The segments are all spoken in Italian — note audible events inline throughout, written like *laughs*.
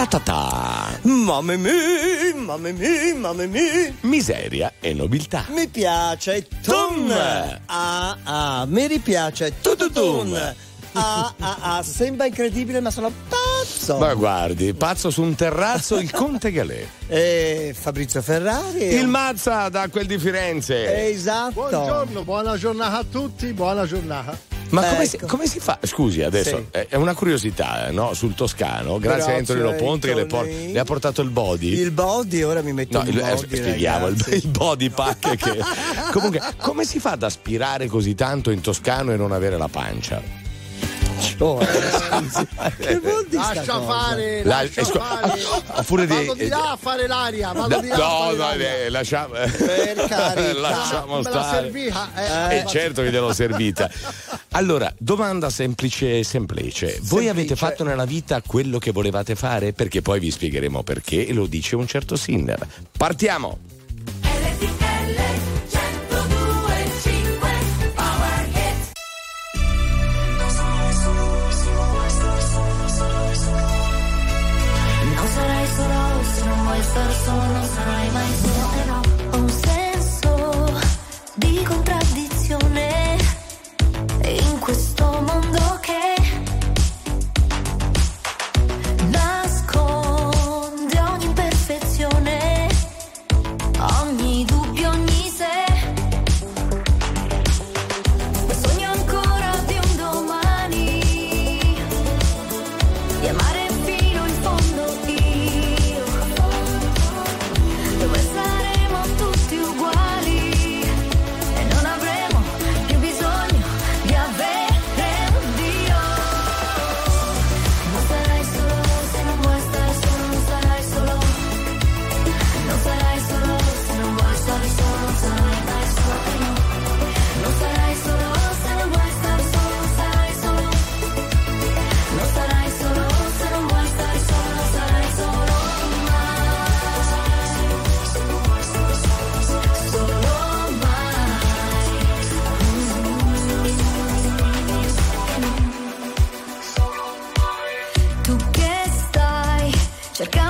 ta ta ta. Mamma mia, mamma mia, mamma mia. Miseria e nobiltà. Mi piace Tum. Tun. Ah, ah, mi ripiace Tututun. Ah, ah, ah, sembra incredibile, ma sono pazzo. Ma guardi, pazzo su un terrazzo il Conte Galè. *laughs* E Fabrizio Ferrari. Il Mazza da quel di Firenze. Esatto. Buongiorno, buona giornata a tutti, buona giornata. Ma come, si, Ecco. come si fa? Scusi, adesso Sì. è è una curiosità eh, no? sul toscano. Grazie, Grazie, a Antonio Ponte che le, por- le ha portato il body. Il body, ora mi metto No, il eh, body. spieghiamo il, il body pack che *laughs* comunque come si fa ad aspirare così tanto in toscano e non avere la pancia? Ragazzi, *laughs* che vuol dire Lascia cosa? fare, La- lascia scu- fare. *laughs* pure di- Vado di là a fare l'aria, vado No, di là a fare no, l'aria. eh, lasciamo, Per *laughs* carità. lasciamo Me la stare. serviva, eh. Eh, certo che gliel'ho servita. Allora, domanda semplice semplice. Voi Semplice. avete fatto nella vita quello che volevate fare? Perché poi vi spiegheremo perché e lo dice un certo Sinner. Partiamo! Non se non Cercamos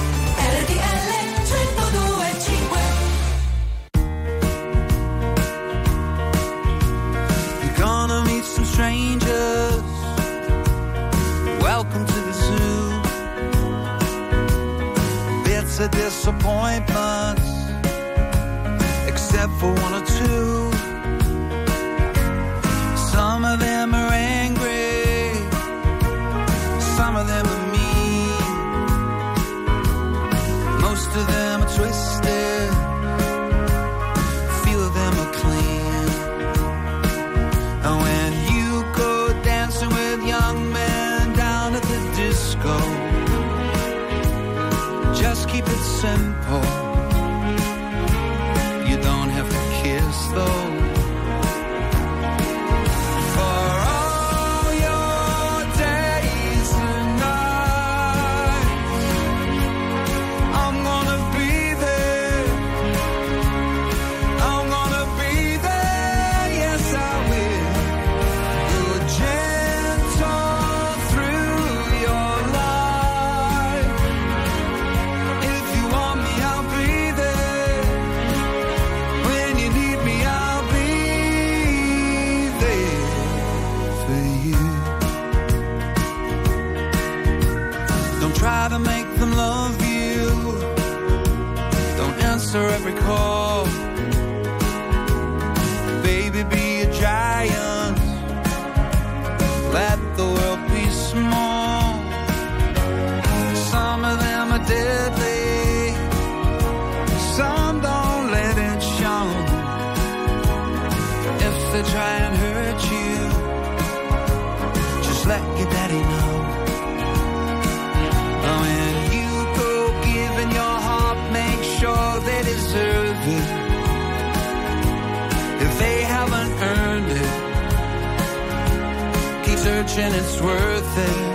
Searching, it's worth it.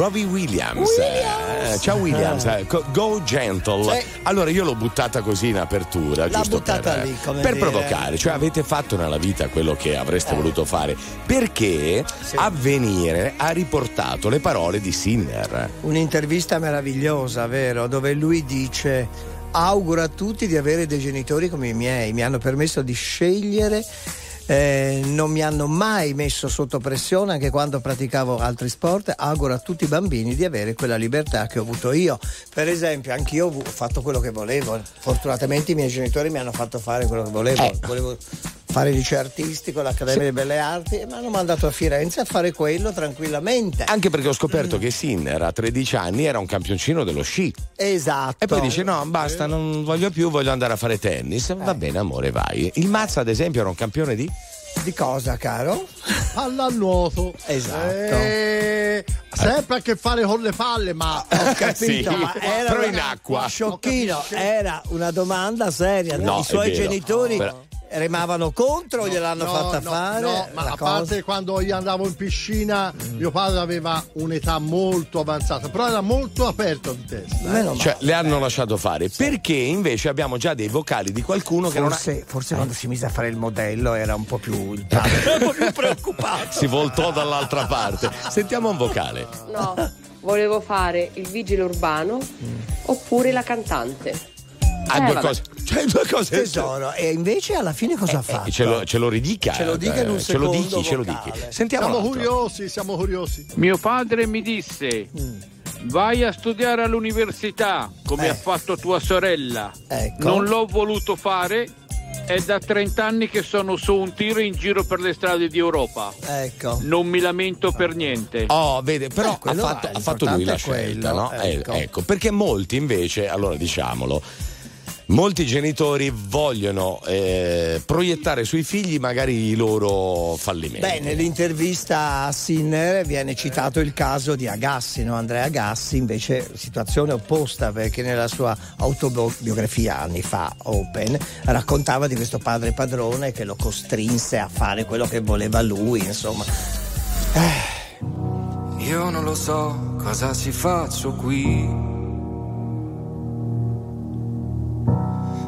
Robbie? Robbie Williams. Eh, ciao Williams, eh, co- Go Gentle. Sì. Allora io l'ho buttata così in apertura, L'ha giusto buttata per, lì, come per dire. provocare, cioè avete fatto nella vita quello che avreste Eh. voluto fare, perché Avvenire ha riportato le parole di Sinner. Un'intervista meravigliosa, vero? Dove lui dice: Auguro a tutti di avere dei genitori come i miei, mi hanno permesso di scegliere. Eh, non mi hanno mai messo sotto pressione anche quando praticavo altri sport. Auguro a tutti i bambini di avere quella libertà che ho avuto io. Per esempio, anch'io ho fatto quello che volevo. Fortunatamente i miei genitori mi hanno fatto fare quello che volevo. Eh. Volevo fare liceo artistico, l'Accademia delle Belle Arti e mi hanno mandato a Firenze a fare quello tranquillamente. Anche perché ho scoperto che Sinner a 13 anni era un campioncino dello sci. Esatto. E poi dice: No, basta, non voglio più, voglio andare a fare tennis. Va bene, amore, vai. Il Mazza, ad esempio, era un campione di. Di cosa, caro? Palla al nuoto. Esatto. Eh, sempre a che fare con le palle, ma *laughs* Ho capito, Sì, ma era però una- in acqua. Sciocchino, era una domanda seria. No, I suoi genitori Però- remavano contro o gliel'hanno No, fatta no, fare? no, ma a cosa? parte quando io andavo in piscina, mio padre aveva un'età molto avanzata, però era molto aperto di testa. eh. Cioè, le hanno lasciato fare. Perché invece abbiamo già dei vocali di qualcuno che non ha. Forse, forse quando si mise a fare il modello era un po' più il padre era un po' più preoccupato. Si voltò dall'altra parte. Sentiamo un vocale. No, volevo fare il vigile urbano oppure la cantante. Ha Eh, due vabbè. cose. Cioè, due cose. Tesoro, e invece alla fine cosa ha fatto? Ce lo, ce lo ridica. Ce lo dica in un eh, ce lo dici, ce lo dici. Sentiamo. Siamo l'altro. curiosi, siamo curiosi. Mio padre mi disse: Vai a studiare all'università come Eh. ha fatto tua sorella. Ecco. Non l'ho voluto fare è da 30 anni che sono su un tiro in giro per le strade di Europa. Ecco. Non mi lamento per niente. Oh, vede, però Eh, ha fatto, ha fatto lui la scelta, quello, no? Eh, ecco. ecco, perché molti invece, allora diciamolo, molti genitori vogliono eh, proiettare sui figli magari i loro fallimenti. Beh, nell'intervista a Sinner viene citato il caso di Agassi, no? Andrea Agassi, invece situazione opposta perché nella sua autobiografia anni fa, Open, raccontava di questo padre padrone che lo costrinse a fare quello che voleva lui, insomma. Io non lo so cosa ci faccio qui.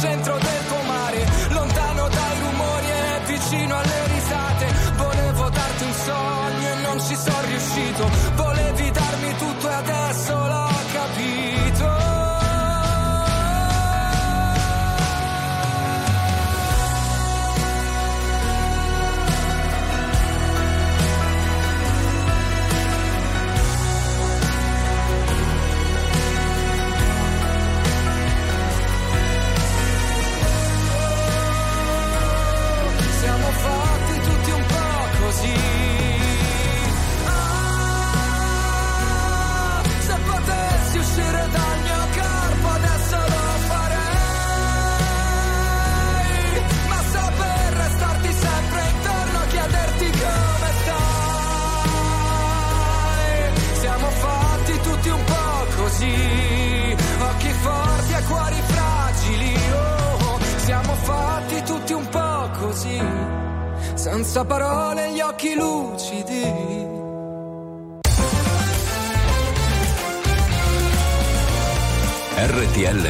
centro del pomare, lontano dai rumori e vicino alle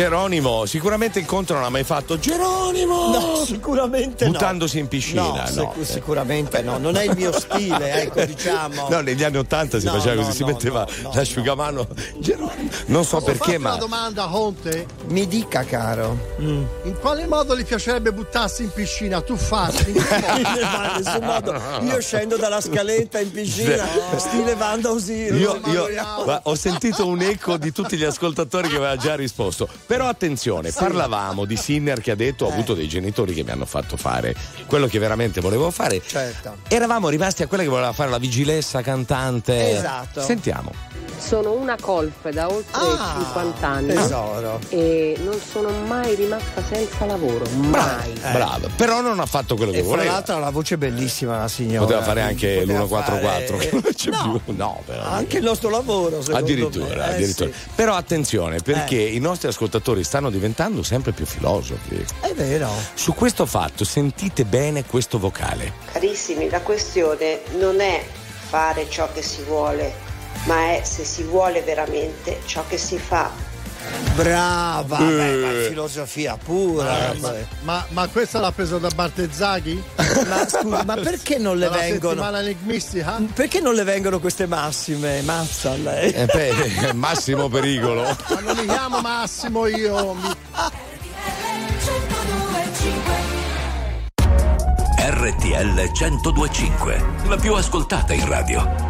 Geronimo, sicuramente il conto non ha mai fatto Geronimo! No, sicuramente no. Buttandosi in piscina, No, no. sic- sicuramente no, non è il mio stile, ecco, *laughs* diciamo. No, negli anni Ottanta si No, faceva no, così, si no, metteva no, no, l'asciugamano. Geronimo. Non so Posso perché, ma. una domanda, Conte? Mi dica, caro. Mm. In quale modo gli piacerebbe buttarsi in piscina? Tu farti? *laughs* In nessun modo. Io scendo dalla scaletta in piscina, stile Vanda Osiro. Io, io- ho sentito un eco di tutti gli ascoltatori che aveva già risposto. Però attenzione, parlavamo di Sinner che ha detto: Ho avuto dei genitori che mi hanno fatto fare quello che veramente volevo fare. Certo. Eravamo rimasti a quella che voleva fare la vigilessa cantante. Esatto. Sentiamo. Sono una colf da oltre Ah, 50 anni Tesoro. e non sono mai rimasta senza lavoro, mai. Bravo. Però non ha fatto quello che E fra voleva. l'altro ha la voce bellissima la signora. Poteva fare anche Poteva l'144 che *laughs* non fare- c'è No, più. No, però. Anche il nostro lavoro, secondo Addirittura, me. Eh, addirittura. sì. Però attenzione, perché i nostri ascoltatori stanno diventando sempre più filosofi. È vero. Su questo fatto sentite bene questo vocale. Carissimi, la questione non è fare ciò che si vuole, ma è se si vuole veramente ciò che si fa. Brava, beh, ma Eh. filosofia pura. Ma, ma- ma questa l'ha preso da Bartezzaghi? *laughs* Ma scusa, ma perché non le vengono? Perché non le vengono queste massime? Mazza a lei. Eh, beh, massimo pericolo. Ma non mi chiamo Massimo io. mi- RTL 1025, la più ascoltata in radio.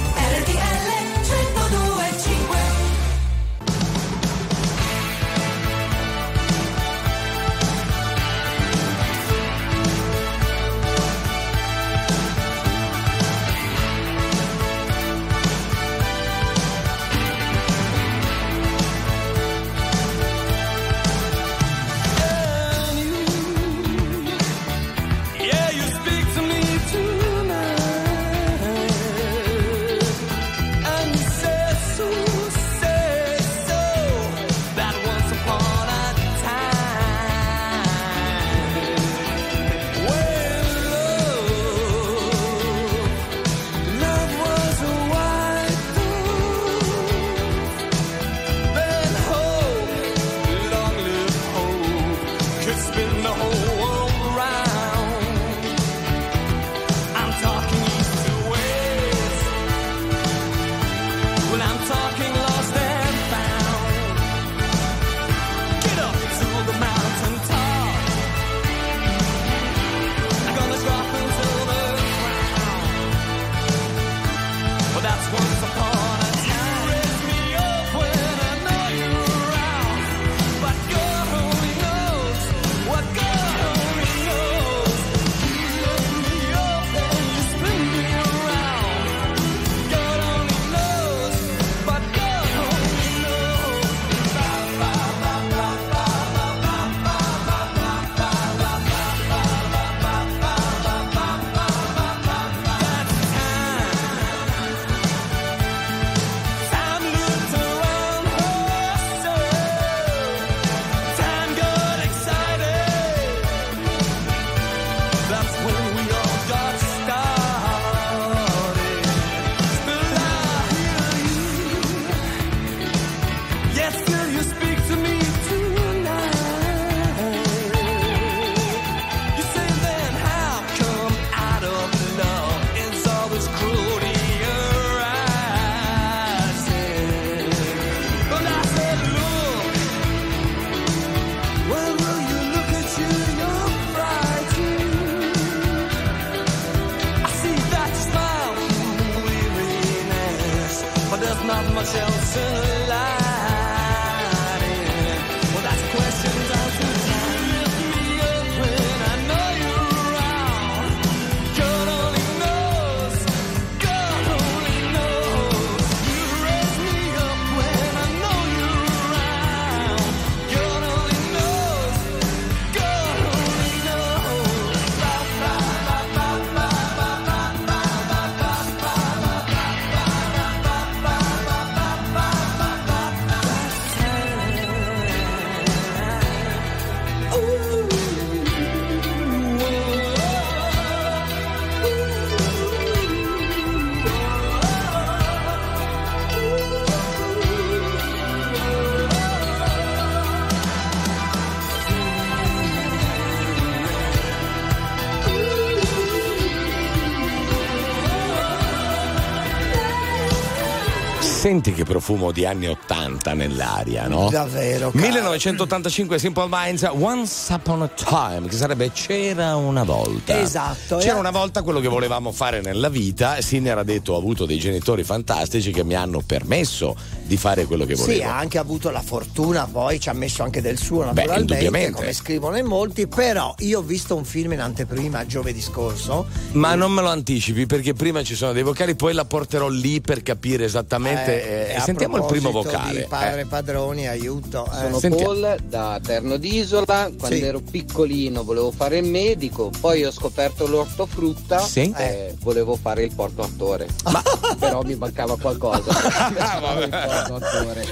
Senti che profumo di anni 80 nell'aria, no? Davvero. caro. 1985 Simple Minds Once Upon a Time, che sarebbe C'era una volta. Esatto, C'era e- una volta quello che volevamo fare nella vita. Sinner ha detto: ho avuto dei genitori fantastici che mi hanno permesso di fare quello che volevo. Sì, ha anche avuto la fortuna, poi ci ha messo anche del suo Beh, naturalmente, indubbiamente. come scrivono in molti, però io ho visto un film in anteprima giovedì scorso. Ma non me lo anticipi perché prima ci sono dei vocali, poi la porterò lì per capire esattamente. eh, e a sentiamo il primo vocale. Di padre eh. padroni, aiuto. eh. Sono Sentiamo. Paul da Terno d'Isola, quando Sì. ero piccolino volevo fare il medico, poi ho scoperto l'ortofrutta Sì. e volevo fare il porto attore. Però mi mancava qualcosa. *laughs* *laughs*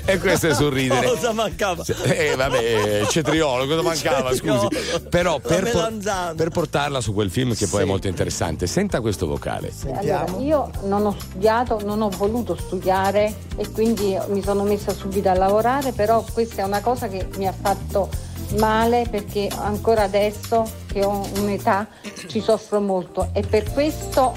E questo è sorridere. *laughs* Cosa mancava? Eh, vabbè, cetriolo, cosa mancava? Scusi. Però per, por- per portarla su quel film che poi è molto interessante, senta questo vocale. Allora, io non ho studiato, non ho voluto studiare e quindi mi sono messa subito a lavorare, però questa è una cosa che mi ha fatto male perché ancora adesso che ho un'età ci soffro molto e per questo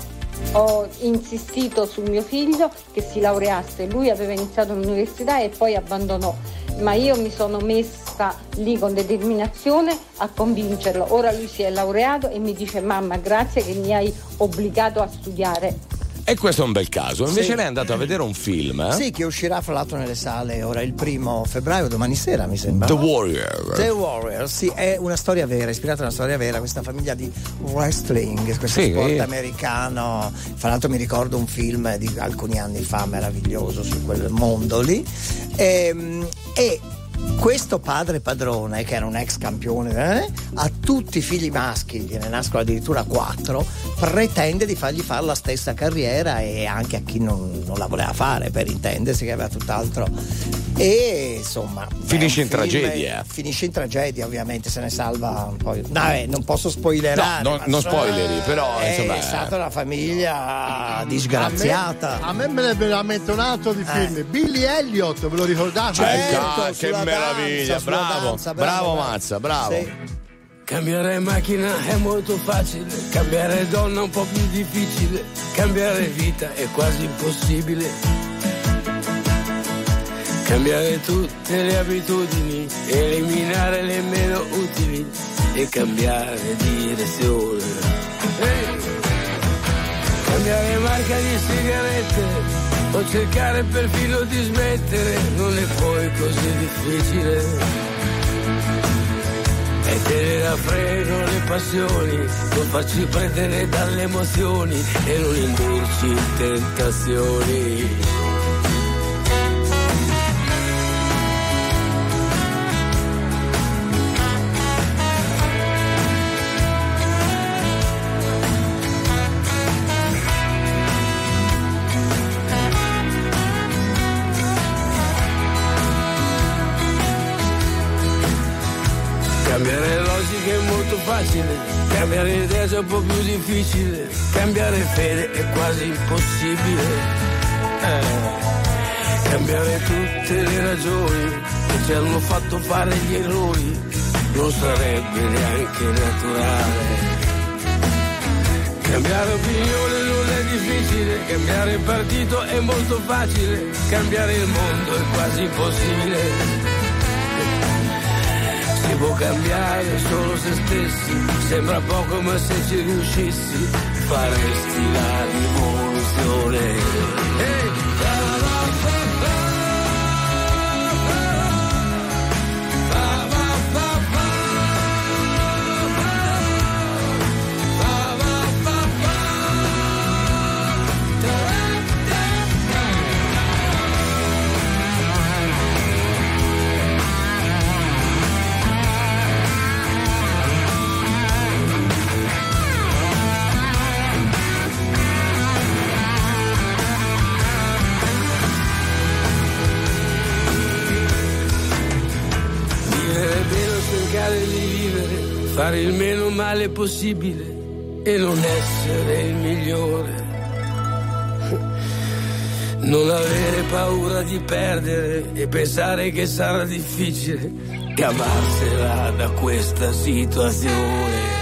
ho insistito sul mio figlio che si laureasse. Lui aveva iniziato l'università e poi abbandonò, ma io mi sono messa lì con determinazione a convincerlo. Ora lui si è laureato e mi dice mamma grazie che mi hai obbligato a studiare. E questo è un bel caso. Invece Sì. lei è andato a vedere un film. eh? Sì, che uscirà fra l'altro nelle sale ora il primo febbraio, domani sera mi sembra. The? Warrior. The Warrior, sì, è una storia vera, ispirata a una storia vera, questa famiglia di wrestling, questo Sì. sport americano. Fra l'altro mi ricordo un film di alcuni anni fa meraviglioso su quel mondo lì. Ehm, E, questo padre padrone, che era un ex campione, eh, a tutti i figli maschi, gliene nascono addirittura quattro, pretende di fargli fare la stessa carriera e anche a chi non, non la voleva fare, per intendersi, che aveva tutt'altro. E insomma. Finisce in film- tragedia. Finisce in tragedia, ovviamente, se ne salva un po'. No, eh, non posso spoilerare. No, no, non spoileri, però, È insomma, eh. stata una famiglia disgraziata. A me, a me me ne è veramente un altro di film. Billy Elliot, ve lo ricordate? Certo, Ecco, che sulla meraviglia, danza, bravo, danza, bravo, bravo, Mazza, bravo. Sì. Cambiare macchina è molto facile, cambiare donna è un po' più difficile, cambiare vita è quasi impossibile. Cambiare tutte le abitudini, eliminare le meno utili e cambiare direzione. Ehi! Cambiare marca di sigarette o cercare perfino di smettere non è poi così difficile. E tenere a freno le passioni, non farci prendere dalle emozioni e non indurci in tentazioni. Facile, cambiare idea è un po' più difficile, cambiare fede è quasi impossibile. Eh, Cambiare tutte le ragioni che ci hanno fatto fare gli errori non sarebbe neanche naturale. Cambiare opinione non è difficile, cambiare partito è molto facile, cambiare il mondo è quasi impossibile. Può cambiare solo se stessi, sembra poco ma se ci riuscissi faresti la rivoluzione. Ehi! Fare il meno male possibile e non essere il migliore. Non avere paura di perdere e pensare che sarà difficile cavarsela da questa situazione.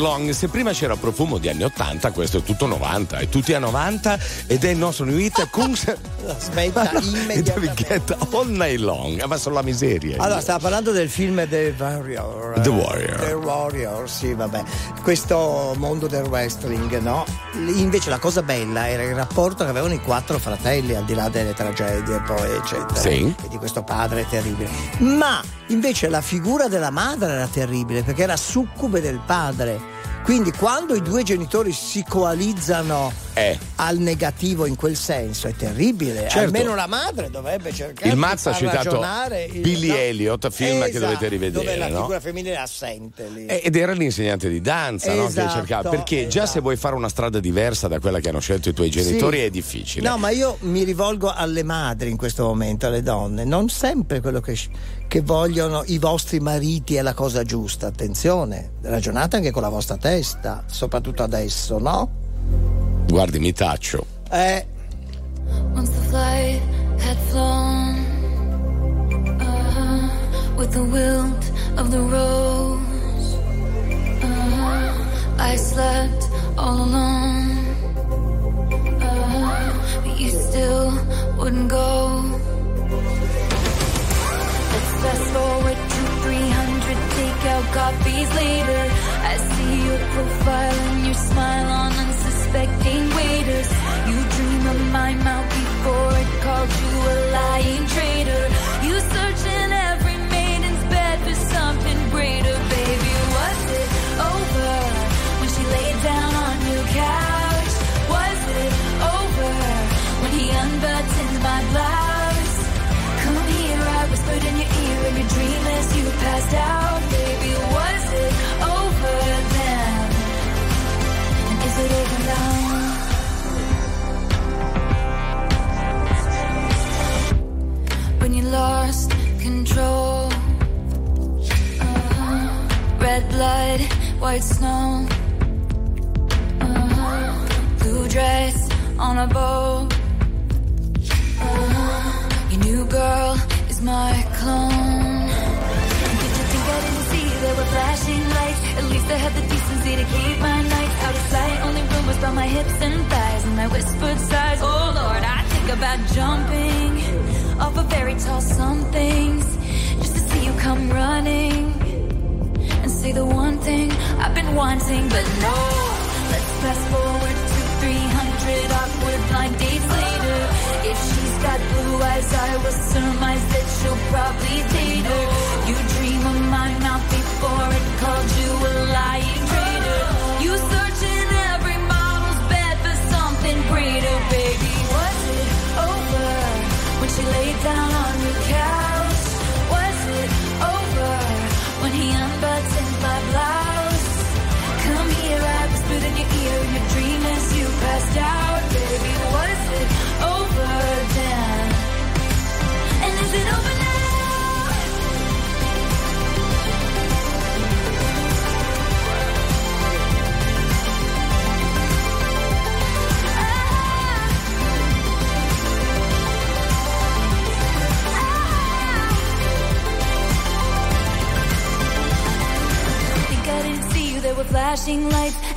Long, se prima c'era profumo di anni 80, questo è tutto 90, è tutti a 90 ed è il nostro new hit con Smetta immediatamente. All Night Long, ma sono la miseria. Allora, stava parlando del film The Warrior. The Warrior. The Warrior, sì, vabbè. Questo mondo del wrestling, no? Invece la cosa bella era il rapporto che avevano i quattro fratelli, al di là delle tragedie, poi, eccetera. Sì. E di questo padre terribile. Ma invece la figura della madre era terribile perché era succube del padre. Quindi quando i due genitori si coalizzano Eh. al negativo in quel senso è terribile. Certo. Almeno la madre dovrebbe cercare Il di Mazza ha far citato ragionare il- Billy no? Elliot, film che Esatto, dovete rivedere. Dove la no? figura femminile è assente lì. Eh, Ed era l'insegnante di danza no, che Esatto, cercava. Perché già se vuoi fare una strada diversa da quella che hanno scelto i tuoi genitori Sì. è difficile. No, ma io mi rivolgo alle madri in questo momento, alle donne. Non sempre quello che, che vogliono i vostri mariti è la cosa giusta. Attenzione, ragionate anche con la vostra testa, soprattutto adesso, no? Guardi, mi taccio. Eh, Once the flight had flown uh-huh, with the wilt of the rose, uh-huh, I slept all alone. Uh-huh, but you still wouldn't go. Let's fast forward to 300 takeout coffees later. I see your profile and your smile on unsuspecting waiters. You dream of my mouth before it called you a lying traitor. You search lost control. Uh-huh. Red blood, white snow. Uh-huh. Blue dress on a boat. Uh-huh. Your new girl is my clone. At least I had the decency to keep my nights out of sight. Only rumors about my hips and thighs and my whispered sighs. Oh Lord, I think about jumping off a very tall somethings just to see you come running and say the one thing I've been wanting, but no. Let's fast forward 300 awkward blind dates later. If she's got blue eyes, I will surmise that she'll probably date her. You dream of my mouth before it called you a lying traitor. You search in every model's bed for something greater, baby. Was it over when she laid down on your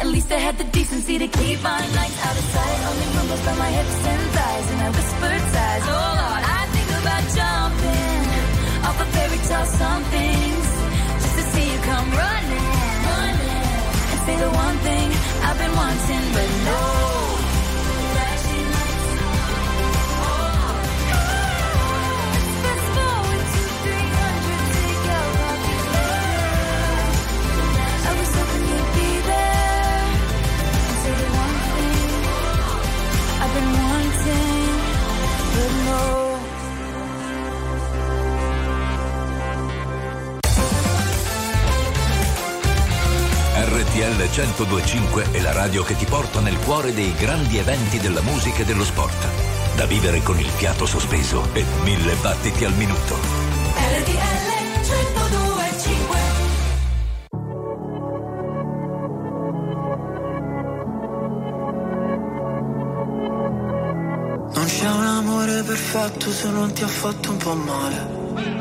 At least I had the decency to keep my nights out of sight. Only rumbles by my hips and thighs, and I whispered sighs. Oh Lord, I think about jumping off a fairy tale somethings just to see you come running, running, and say the one thing I've been wanting, but no. RTL 1025 è la radio che ti porta nel cuore dei grandi eventi della musica e dello sport. Da vivere con il fiato sospeso e mille battiti al minuto. RTL 1025 Non c'è un amore perfetto se non ti ha fatto un po' male.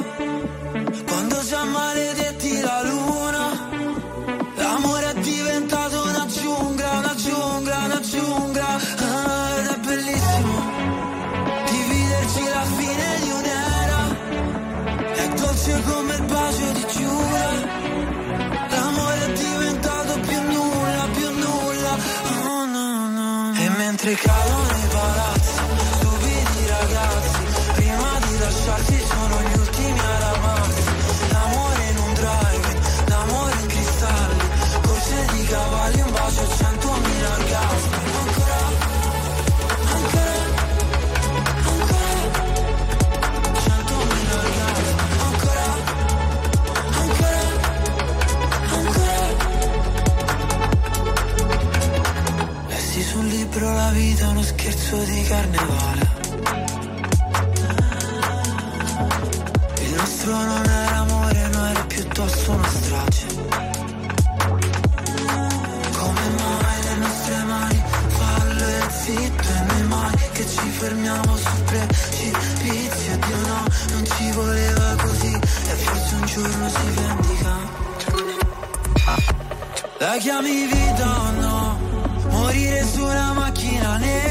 dolce come il bacio di Giura L'amore è diventato più nulla, più nulla. Oh no no E mentre cadono scherzo di carnevale. Il nostro non era amore, no era piuttosto una strage. Come mai le nostre mani fallo e zitto e noi mai che ci fermiamo sul precipizio Dio no, non ci voleva così e forse un giorno si vendica. La chiami vita o no? Morire su una macchina nera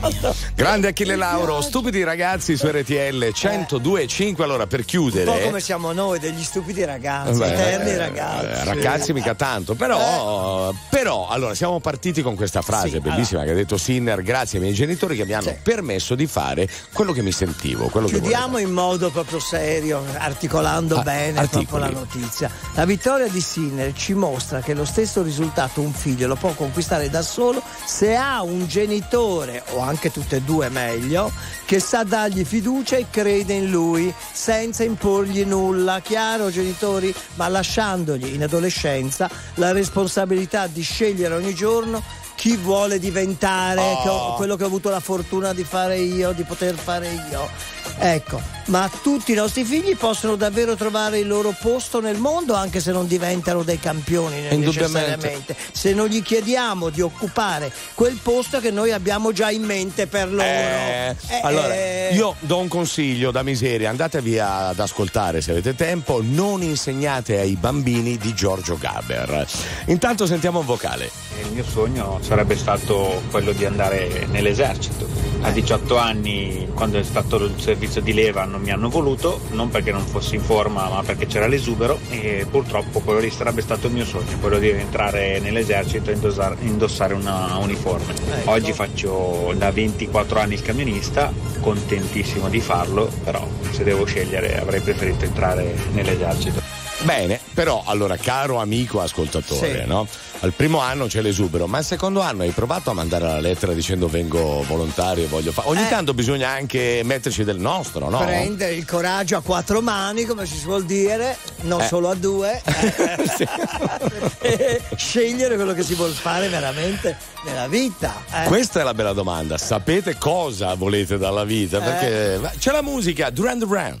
What the Grande Achille Lauro, stupidi ragazzi su RTL 102.5. Allora, per Un po' chiudere. come siamo noi, degli stupidi ragazzi, Beh, eterni eh, ragazzi. eh, ragazzi mica tanto, però, però allora siamo partiti con questa frase Sì, bellissima che ha detto Sinner, grazie ai miei genitori che mi hanno permesso di fare quello che mi sentivo. Chiudiamo in modo proprio serio, articolando Ah, bene articoli. proprio la notizia. La vittoria di Sinner ci mostra che lo stesso risultato un figlio lo può conquistare da solo se ha un genitore, o anche tutte e due meglio, che sa dargli fiducia e crede in lui senza imporgli nulla. Chiaro, genitori? Ma lasciandogli in adolescenza la responsabilità di scegliere ogni giorno chi vuole diventare, Oh. che ho- quello che ho avuto la fortuna di fare io, di poter fare io. Ecco, ma tutti i nostri figli possono davvero trovare il loro posto nel mondo anche se non diventano dei campioni necessariamente. Se non gli chiediamo di occupare quel posto che noi abbiamo già in mente per loro. Eh, Eh, allora, eh. io do un consiglio da miseria, andatevi ad ascoltare se avete tempo, non insegnate ai bambini di Giorgio Gaber. Intanto sentiamo un vocale. Il mio sogno sarebbe stato quello di andare nell'esercito. A 18 anni, quando è stato il servizio di leva, non mi hanno voluto, non perché non fossi in forma, ma perché c'era l'esubero e purtroppo quello lì sarebbe stato il mio sogno, quello di entrare nell'esercito e indossare, indossare una uniforme. Oggi faccio da 24 anni il camionista, contentissimo di farlo, però se devo scegliere avrei preferito entrare nell'esercito. Bene, però allora caro amico ascoltatore, Sì. no? Al primo anno c'è l'esubero, ma al secondo anno hai provato a mandare la lettera dicendo vengo volontario e voglio fare. Ogni Eh. tanto bisogna anche metterci del nostro, no? Prendere il coraggio a quattro mani, come si suol dire, non Eh. solo a due, *laughs* *laughs* e scegliere quello che si vuole fare veramente nella vita. eh. Questa è la bella domanda. Sapete cosa volete dalla vita? Eh. Perché c'è la musica, Duran Duran.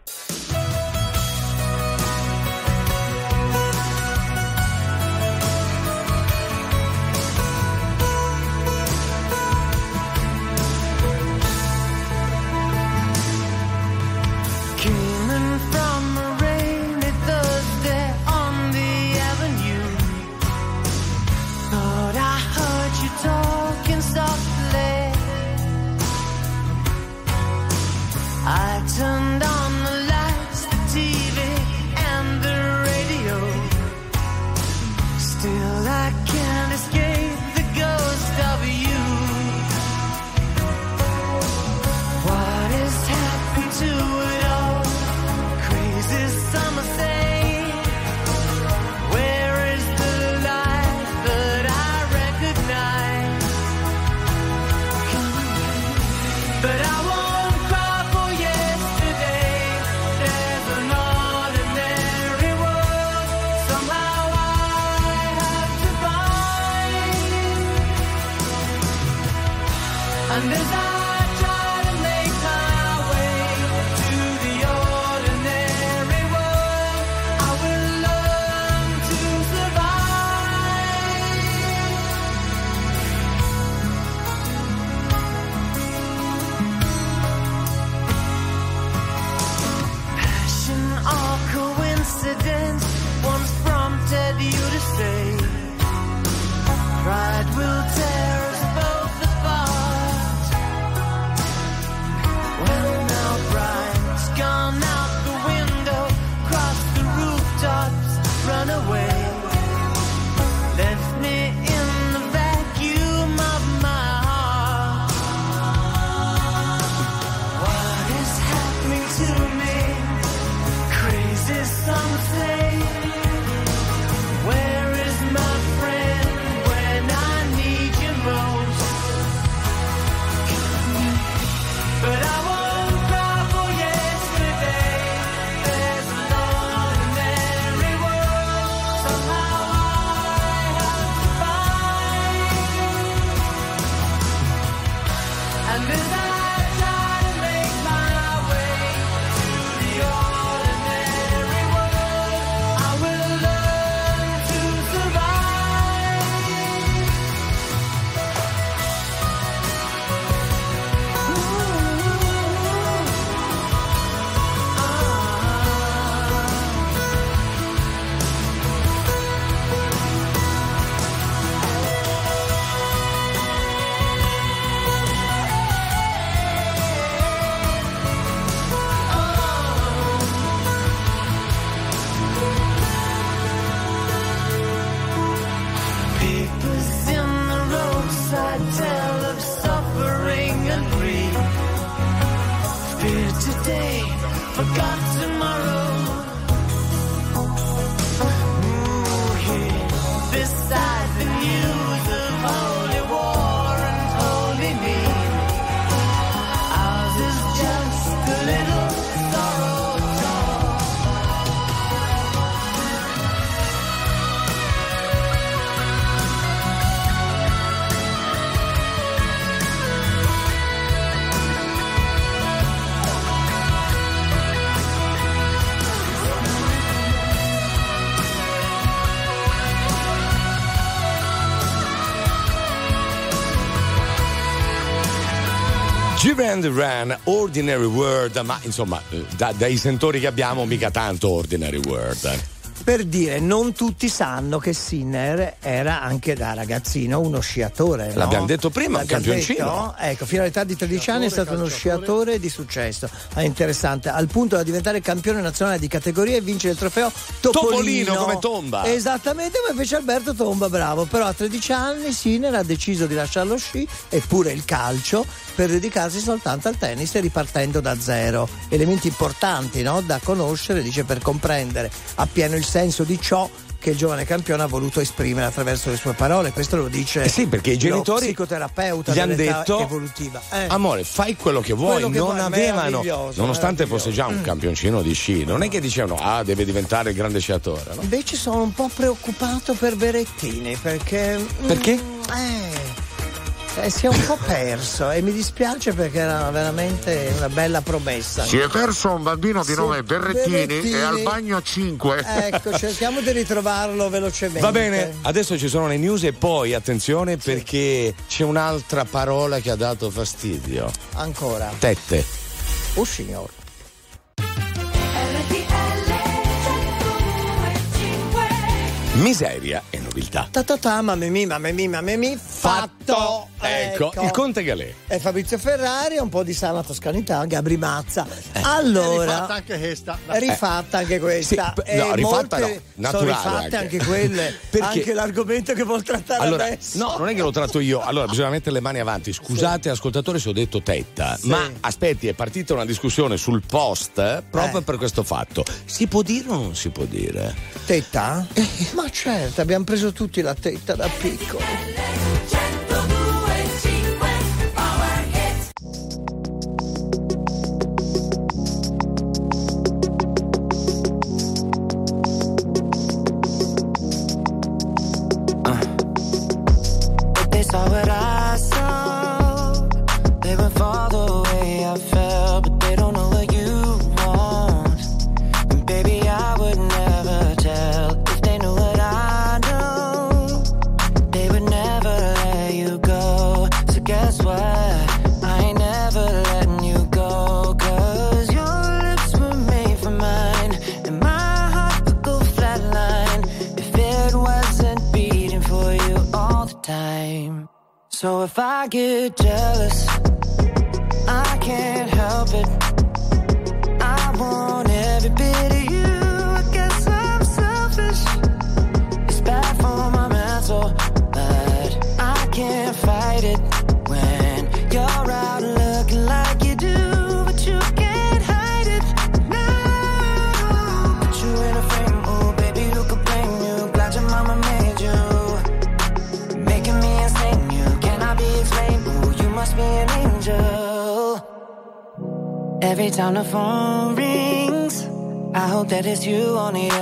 Duran Duran, Ordinary World, ma insomma, eh, da- dai sentori che abbiamo, mica tanto Ordinary World. Per dire, non tutti sanno che Sinner era anche da ragazzino uno sciatore. no? L'abbiamo detto prima, un campioncino. detto? Ecco, fino all'età di 13 anni è stato uno sciatore di successo. È interessante, al punto da diventare campione nazionale di categoria e vincere il trofeo Topolino. Topolino come Tomba. Esattamente come fece Alberto Tomba, bravo. Però a 13 anni Sinner ha deciso di lasciare lo sci e pure il calcio per dedicarsi soltanto al tennis e ripartendo da zero. Elementi importanti no? da conoscere, dice, per comprendere appieno il senso di ciò che il giovane campione ha voluto esprimere attraverso le sue parole. Questo lo dice Eh sì, perché i genitori psicoterapeuta gli hanno detto evolutiva. Eh. amore fai quello che vuoi Quello che non vuoi, avevano nonostante fosse già un campioncino di sci non è che dicevano ah deve diventare il grande sciatore no? Invece sono un po' preoccupato per Berettini perché. mm, Perché? Eh, eh, si è un po' perso e mi dispiace perché era veramente una bella promessa. Si è perso un bambino di Sì, nome Berrettini, Berrettini. e al bagno 5. Ecco, *laughs* cerchiamo di ritrovarlo velocemente. va bene adesso ci sono le news e poi attenzione perché c'è un'altra parola che ha dato fastidio Ancora. tette Oh signor. miseria e nobiltà Ta ta ta, mamma mia, mamma mia, mamma mia, fatto. ecco, il conte Galè E Fabrizio Ferrari, un po' di sana toscanità, Gabri Mazza. È Allora, rifatta anche questa. rifatta anche questa. Sì, E no, rifatta molte no, naturale Sono rifatte anche. anche, quelle. *laughs* Perché? Anche l'argomento che vuol trattare Allora, adesso. no, non è che lo tratto io. Allora, bisogna mettere le mani avanti. Scusate, ascoltatore, se ho detto tetta. Ma aspetti, è partita una discussione sul post eh, proprio Eh. per questo fatto. Si può dire o non si può dire? Tetta? Ma certo, abbiamo preso tutti la tetta da piccoli. That it's you on the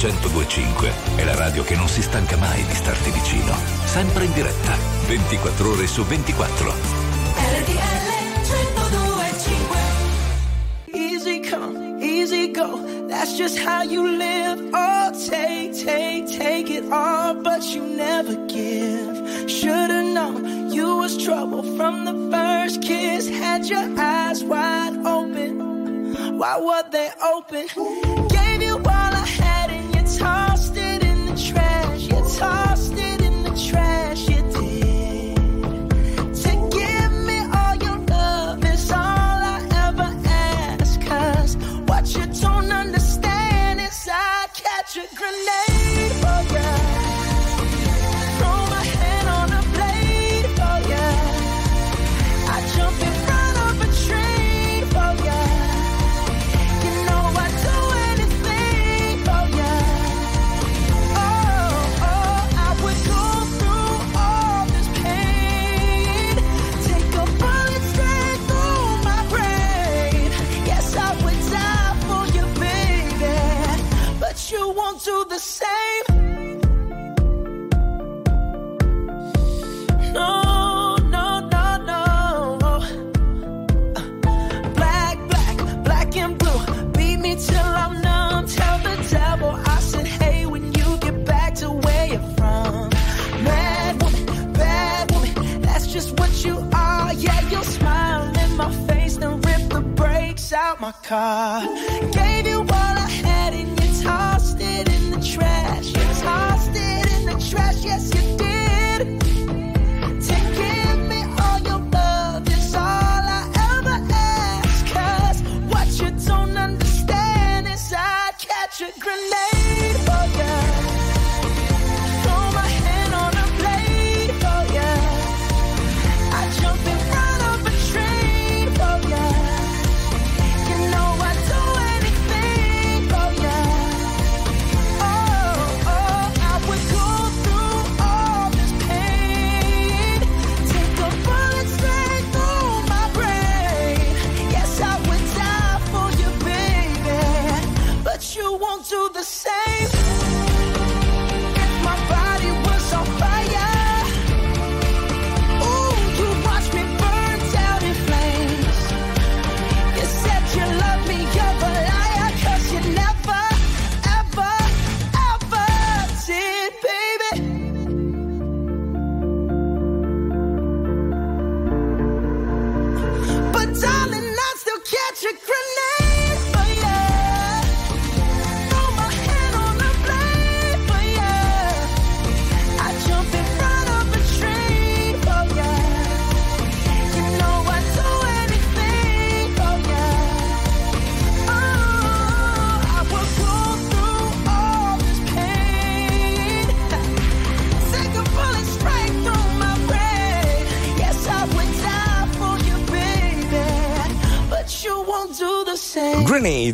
1025 è la radio che non si stanca mai di starti vicino. Sempre in diretta, 24 ore su 24. RTL 1025 Easy come, easy go. That's just how you live. Oh, take, take, take it all, but you never give. Should've known you was trouble from the first kiss. Had your eyes wide open. Why were they open?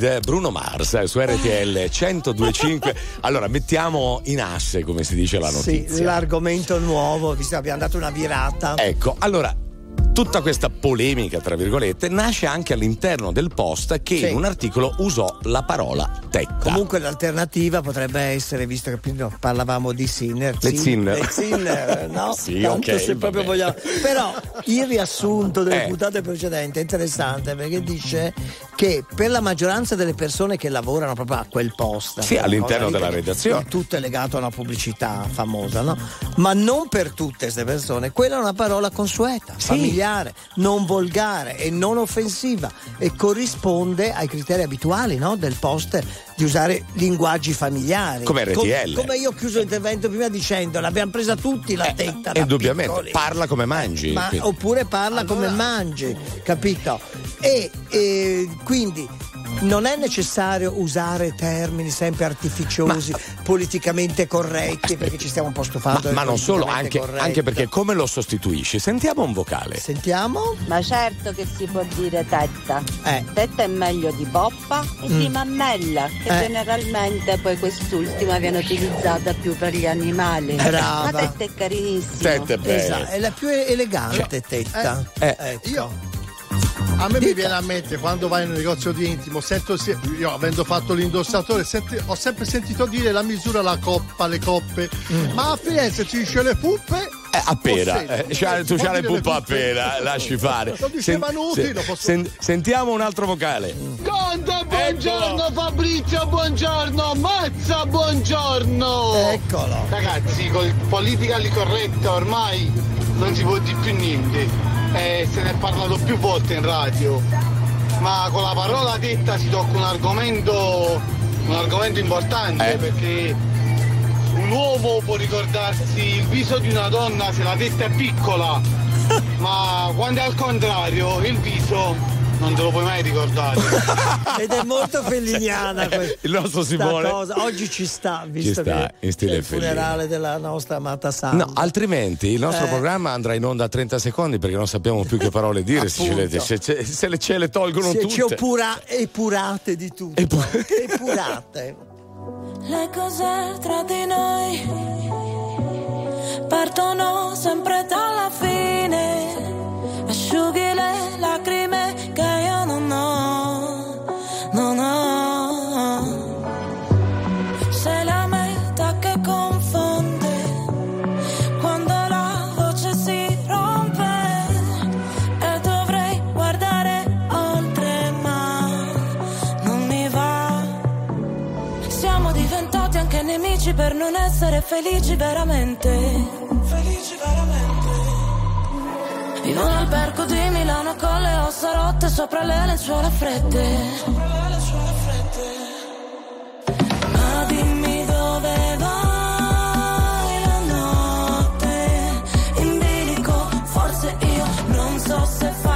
Eh, Bruno Mars eh, su RTL 1025. Allora, mettiamo in asse, come si dice la notizia. Sì, l'argomento nuovo, visto che abbiamo dato una virata. Ecco, allora Tutta questa polemica, tra virgolette, nasce anche all'interno del post che sì. in un articolo usò la parola tech. Comunque l'alternativa potrebbe essere, visto che prima parlavamo di Sinner, Le Sin- Sinner. le Sinner, *laughs* no? Sì, Tanto ok, se proprio vabbè. vogliamo. Però il riassunto delle Eh. puntate precedenti è interessante perché dice che per la maggioranza delle persone che lavorano proprio a quel post, Sì, no? all'interno della redazione. Tutto è legato a una pubblicità famosa, no? Ma non per tutte queste persone, quella è una parola consueta, familiare, non volgare e non offensiva e corrisponde ai criteri abituali no? del post di usare linguaggi familiari. Come RTL. Com- come io ho chiuso l'intervento prima dicendo l'abbiamo presa tutti la tetta. da Indubbiamente, piccoli. parla come mangi. Ma- oppure parla come mangi, capito? E, e quindi non è necessario usare termini sempre artificiosi, politicamente corretti, perché ci stiamo un po' stufando. Ma, ma non solo, anche, anche perché come lo sostituisci? Sentiamo un vocale. Sentiamo? Ma certo che si può dire tetta. Eh. Tetta è meglio di poppa e Mm. di mammella, che Eh. generalmente poi quest'ultima viene utilizzata più per gli animali. Brava. Ma tetta è carinissimo. Tetta è bella. Esatto, è la più elegante tetta. Eh, Ecco. Io a me mi viene a mente quando vai in un negozio di intimo, sento se- io avendo fatto l'indossatore, senti- ho sempre sentito dire la misura, la coppa, le coppe, ma a Firenze ci dice le puppe. Eh, appena, Posso- eh, c'ha- tu c'hai le puppe appena, lasci fare. Sen- lo posso- sen- sentiamo un altro vocale. Conte, buongiorno Fabrizio, buongiorno Mazza, buongiorno. Eccolo. Ragazzi, col politically corretto ormai non si può dire più niente Eh, Se ne è parlato più volte in radio Ma con la parola detta si tocca un argomento Un argomento importante Eh. perché un uomo può ricordarsi il viso di una donna se la testa è piccola *laughs* Ma quando è al contrario il viso non te lo puoi mai ricordare *laughs* Ed è molto felliniana questa Il nostro Simone. cosa. Oggi ci sta, visto sta, che in stile è il Fellini. funerale della nostra amata Sandra. No, altrimenti il nostro Eh. programma andrà in onda a 30 secondi perché non sappiamo più che parole dire se, ce le, se- se- se le, ce le tolgono Se tutte. ci opura, epurate di tutto. *laughs* epurate. Le cose tra di noi partono sempre dalla fine. Asciughi le lacrime che io non ho, non ho. Sei la meta che confonde quando la voce si rompe e dovrei guardare oltre ma non mi va. Siamo diventati anche nemici per non essere felici veramente. In un albergo di Milano con le ossa rotte sopra le lenzuola fredde. Ma dimmi dove vai la notte in bilico, forse io non so se farsi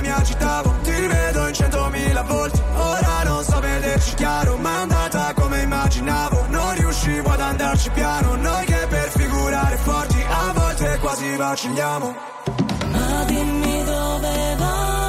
mi agitavo Ti rivedo in centomila volti. Ora non so vederci chiaro Ma è andata come immaginavo. Non riuscivo ad andarci piano Noi che per figurare forti A volte quasi vacilliamo Ma dimmi dove vai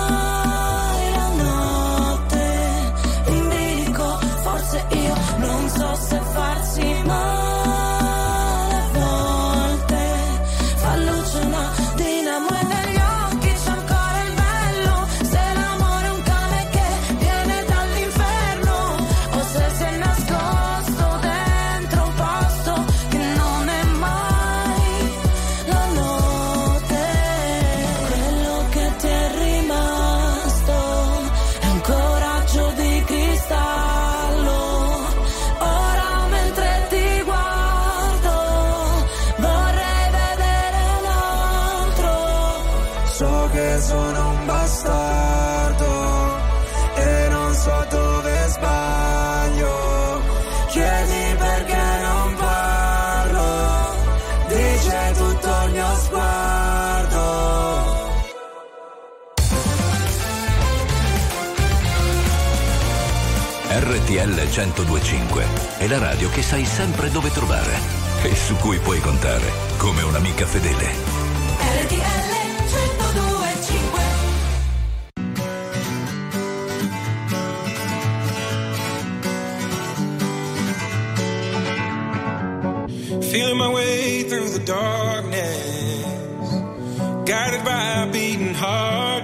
RTL 1025 è la radio che sai sempre dove trovare e su cui puoi contare come un'amica fedele. RTL 1025 Feeling my way through the darkness, guided by a beating heart.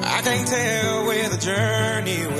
I can't tell where the journey will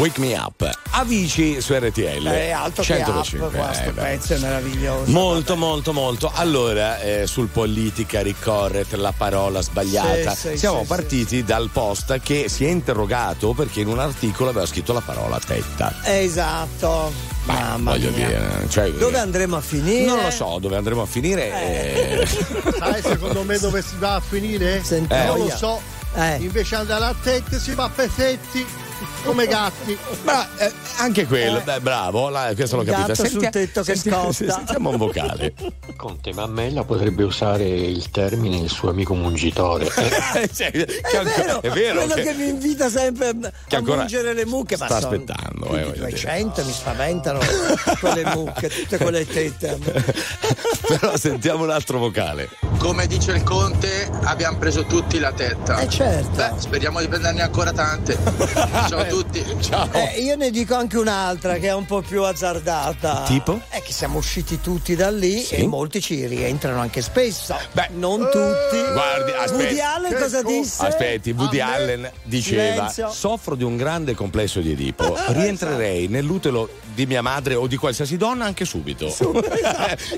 Wake Me Up. Avvici su RTL. È alto che 125, up, questo eh, beh. pezzo è meraviglioso. Molto, molto, molto. Allora, eh, sul politica correct, la parola sbagliata. Sì, sì, Siamo sì, partiti dal post che si è interrogato perché in un articolo aveva scritto la parola tetta. Esatto. Mamma Voglio mia. dire, cioè, Dove andremo a finire? Non lo so dove andremo a finire. eh. *laughs* Sai secondo me dove si va a finire? Eh. Io lo so. Invece andare a tette si va a pezzetti come gatti. Ma eh, anche quello, beh, bravo, la- questo l'ho capito. gatto sul tetto che sentiamo- scotta. Sentiamo un vocale. Conte Mammella potrebbe usare il termine il suo amico mungitore. *laughs* Cioè, che È anco- vero, è vero quello che- che, mi invita sempre a che ancora mungere le mucche, ma sta sono aspettando, più eh, di voglio dire. 200 mi spaventano quelle mucche, tutte quelle tette. *laughs* Però sentiamo un altro vocale. Come dice il Conte, abbiamo preso tutti la tetta. Eh certo. Beh, speriamo di prenderne ancora tante. *laughs* Ciao a tutti. *laughs* Ciao. Eh, io ne dico anche un'altra che è un po' più azzardata. Tipo? È che siamo usciti tutti da lì Sì. e molti ci rientrano anche spesso. non tutti. Guardi, aspetti. Woody Allen cosa disse? Aspetti, Woody? Allen diceva: Silenzio. Soffro di un grande complesso di Edipo. Rientrerei nell'utero di mia madre o di qualsiasi donna anche subito. *laughs*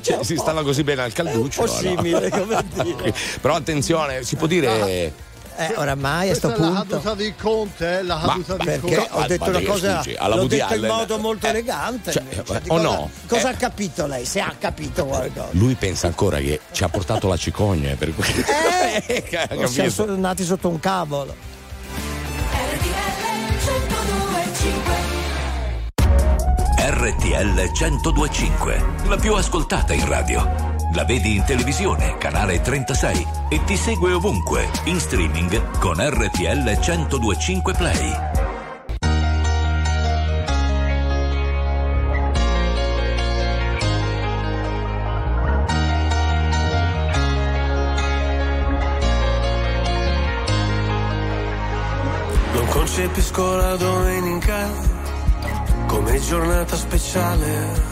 Cioè, si stava così bene al calduccio. Un po' simile, come *laughs* dire. Però attenzione, si può dire Eh, oramai a sto è la punto. caduta di Conte, eh, la caduta di Perché Conte. ho detto ma una cosa, scusi, alla l'ho detto in modo molto eh, elegante. cioè, di o cosa, no? Cosa Eh. ha capito lei? Se ha capito qualcosa. Lui pensa ancora che ci ha portato la cicogna, eh, per cui. Eh, *laughs* capito? siamo so- nati sotto un cavolo. RTL 1025, la più ascoltata in radio. La vedi in televisione, canale 36 e ti segue ovunque, in streaming con RTL 1025 Play. Non concepisco la domenica come giornata speciale.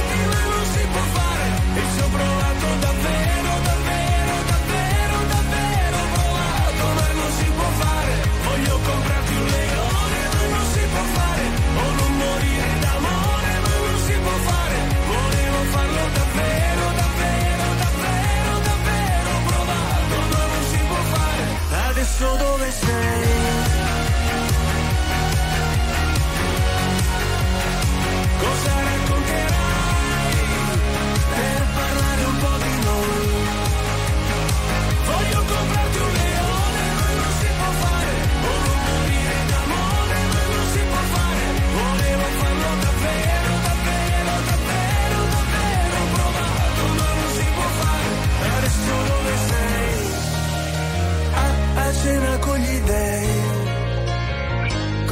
adesso dove sei?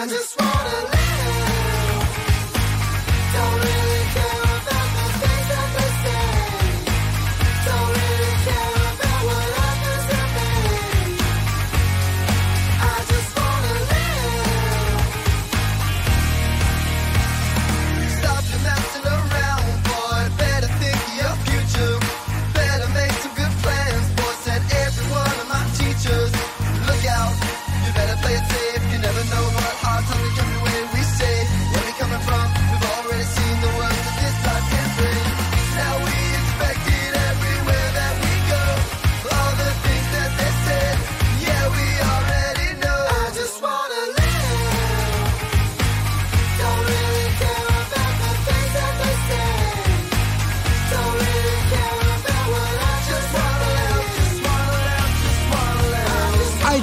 I just wanna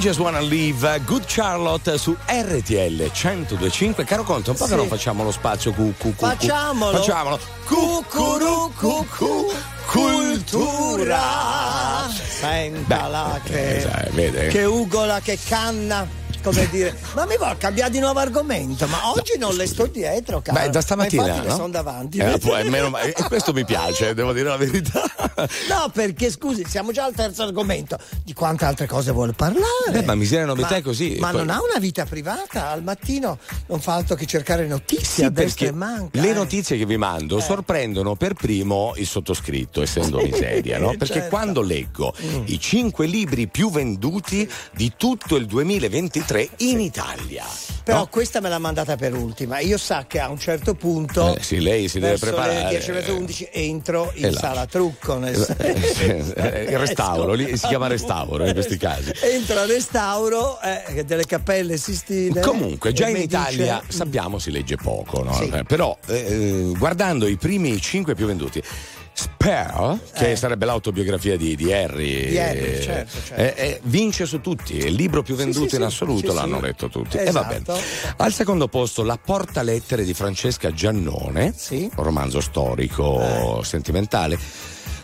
just wanna leave Good Charlotte su RTL 1025. Caro Conte, un po' che Sì. non facciamo lo spazio cu, cu, cu, cu. Facciamolo. Facciamolo. Cucù, cultura. Sentala Beh, che, eh, sai, vede? che ugola, che canna. Come dire, ma mi vuol cambiare di nuovo argomento? Ma oggi non le sto dietro, caro. Beh, da stamattina. Ma no? sono davanti. Eh, poi, almeno- e questo mi piace, devo dire la verità. *laughs* No, perché scusi, siamo già al terzo argomento. Di quante altre cose vuole parlare? Beh, ma miseria novità Ma- è così. Ma Poi- non ha una vita privata? Al mattino non fa altro che cercare notizie Sì, perché manca. le eh. notizie che vi mando sorprendono per primo il sottoscritto, essendo miseria, no? *laughs* Perché certo. quando leggo Mm. i cinque libri più venduti di tutto il 2023 in Italia. Però no? questa me l'ha mandata per ultima. Io sa che a un certo punto. Eh, sì, lei si deve preparare. Le 10 verso 11 entro in E là. sala trucco. Nel Eh, il restauro, lì si chiama restauro in questi casi. Entra al restauro eh, delle cappelle Sistine. Comunque, già in Italia dice- sappiamo si legge poco, no? Sì. Eh, però eh, guardando i primi cinque più venduti. Spare, che Eh. sarebbe l'autobiografia di, di Harry, Di Harry, eh, certo, certo. eh, eh, vince su tutti, è il libro più venduto sì, in sì, assoluto, sì, l'hanno sì. letto tutti. E Esatto. va bene. Al secondo posto La porta lettere di Francesca Giannone, un romanzo storico Eh. sentimentale.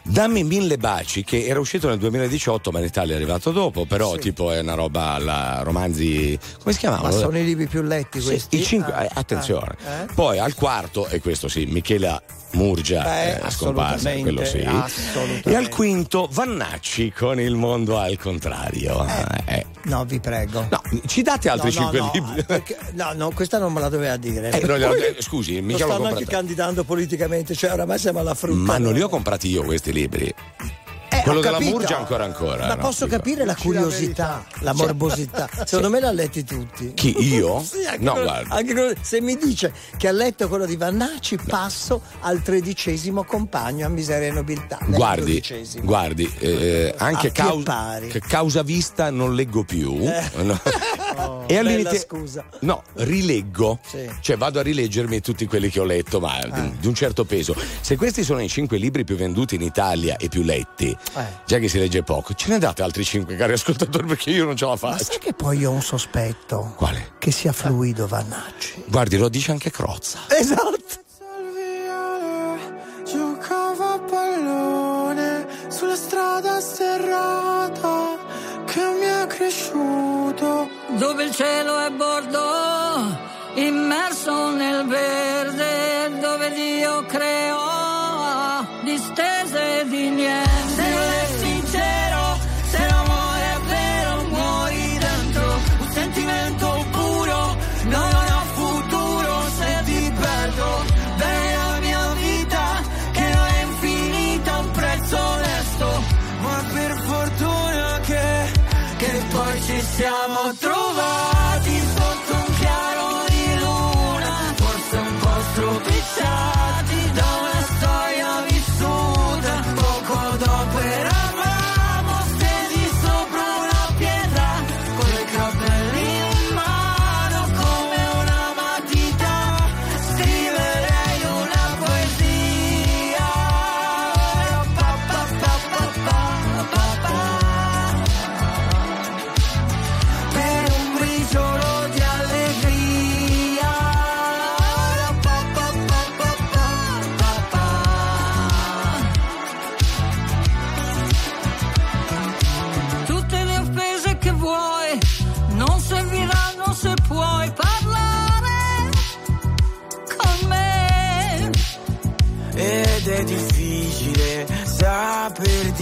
Dammi mille baci, che era uscito nel 2018, ma in Italia è arrivato dopo, però tipo è una roba alla romanzi. come si chiamavano? Ma sono i libri più letti Sì, questi? i cinque- Ah, eh, attenzione. ah, eh? Poi al quarto, e questo sì, Michela Murgia Beh, è scomparsa, quello sì. E al quinto Vannacci con il mondo al contrario. Eh, No, vi prego. No, ci date altri No, no, cinque no, libri? perché- no, no, questa non me la doveva dire. Eh, Poi eh, scusi, l'ho stanno anche candidando politicamente, cioè oramai siamo alla frutta. Ma non li ho comprati io questi libri. Eh, Quello della capito. Murgia ancora ancora. Ma no? posso capire la curiosità, la morbosità. *laughs* Secondo me l'ha letti tutti. Chi, io? *laughs* Sì, anche no, quello- guarda. anche quello- se mi dice che ha letto quello di Vannacci, passo al tredicesimo compagno a miseria e nobiltà. Guardi, guardi, eh, anche A che cau- pari. che causa vista non leggo più. Eh. No. *laughs* e al bella limite, scusa. no, rileggo, Sì. cioè vado a rileggermi tutti quelli che ho letto, ma Ah. di, di un certo peso. Se questi sono i cinque libri più venduti in Italia e più letti, Eh. già che si legge poco, ce ne date altri cinque, cari ascoltatori, perché io non ce la Ma faccio. sai che poi io ho un sospetto? Quale? Che sia fluido Vannacci. Guardi, lo dice anche Crozza. Esatto. Giocavo a pallone sulla strada sterrata che mi è cresciuto. dove il cielo è bordo, immerso nel verde, dove Dio creò distese di niente. Pretty.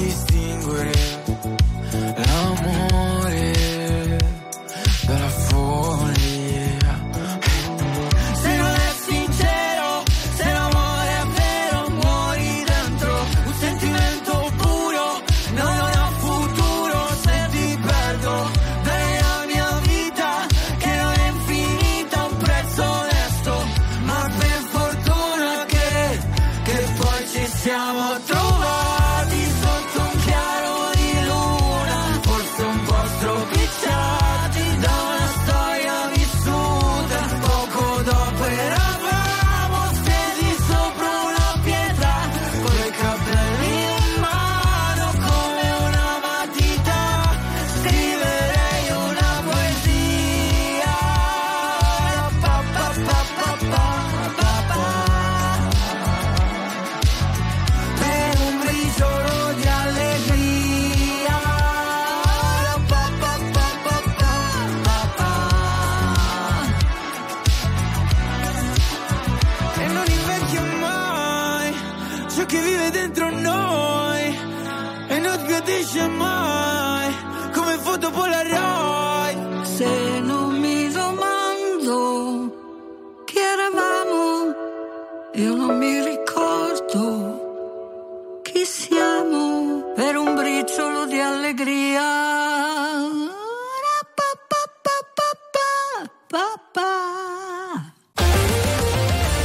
che vive dentro noi e non sbiadisce mai come foto polaroid. Se non mi domando chi eravamo, io non mi ricordo chi siamo per un briciolo di allegria.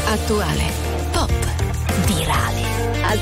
Attuale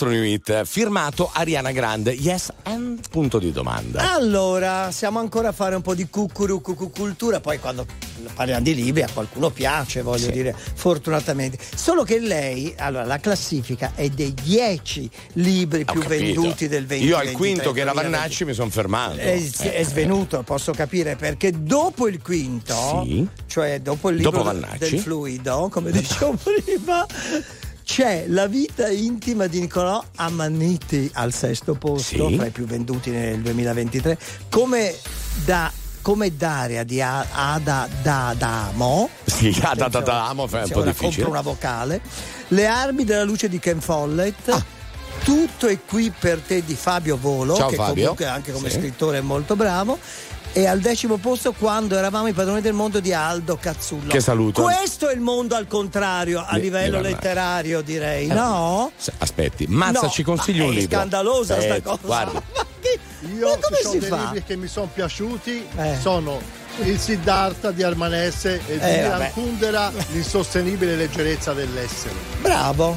Nostro new hit firmato Ariana Grande, Yes and punto di domanda. Allora, siamo ancora a fare un po' di cucuru cucu cultura, poi quando parliamo di libri a qualcuno piace, voglio Sì. dire, fortunatamente. Solo che lei, allora, la classifica è dei 10 libri Ho più capito. venduti del 20 Io al quinto che era Vannacci mi sono fermato. È, è svenuto, posso capire, perché dopo il quinto, Sì. cioè dopo il libro Dopo del fluido, come *laughs* dicevo prima, c'è la vita intima di Nicolò Amaniti al sesto posto, Sì. fra i più venduti nel 2023, come da come Daria di Ada D'Adamo. Sì, Ada D'Adamo fa un po' difficile. compro una vocale. Le armi della luce di Ken Follett. Tutto è qui per te di Fabio Volo, Ah. Ciao, che Fabio. comunque anche come Sì. scrittore è molto bravo. E al decimo posto quando eravamo i padroni del mondo di Aldo Cazzullo. Che saluto. Questo è il mondo al contrario, a Mi- livello letterario direi, Eh, no? Aspetti, Mazza No, ci consigli ma un è libro. scandalosa sta Eh, cosa. Guardi, *laughs* Io Ma come ci sono si dei fa? libri che mi sono piaciuti, Eh. sono il Siddhartha di Armanesse e di Eh, vabbè. Kundera, l'insostenibile leggerezza dell'essere. Bravo.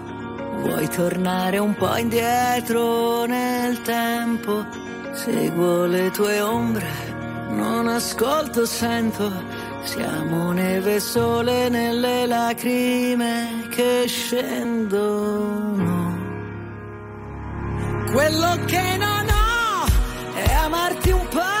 Vuoi tornare un po' indietro nel tempo? Seguo le tue ombre, non ascolto, sento. Siamo neve sole nelle lacrime che scendono. Quello che non ho è amarti un po',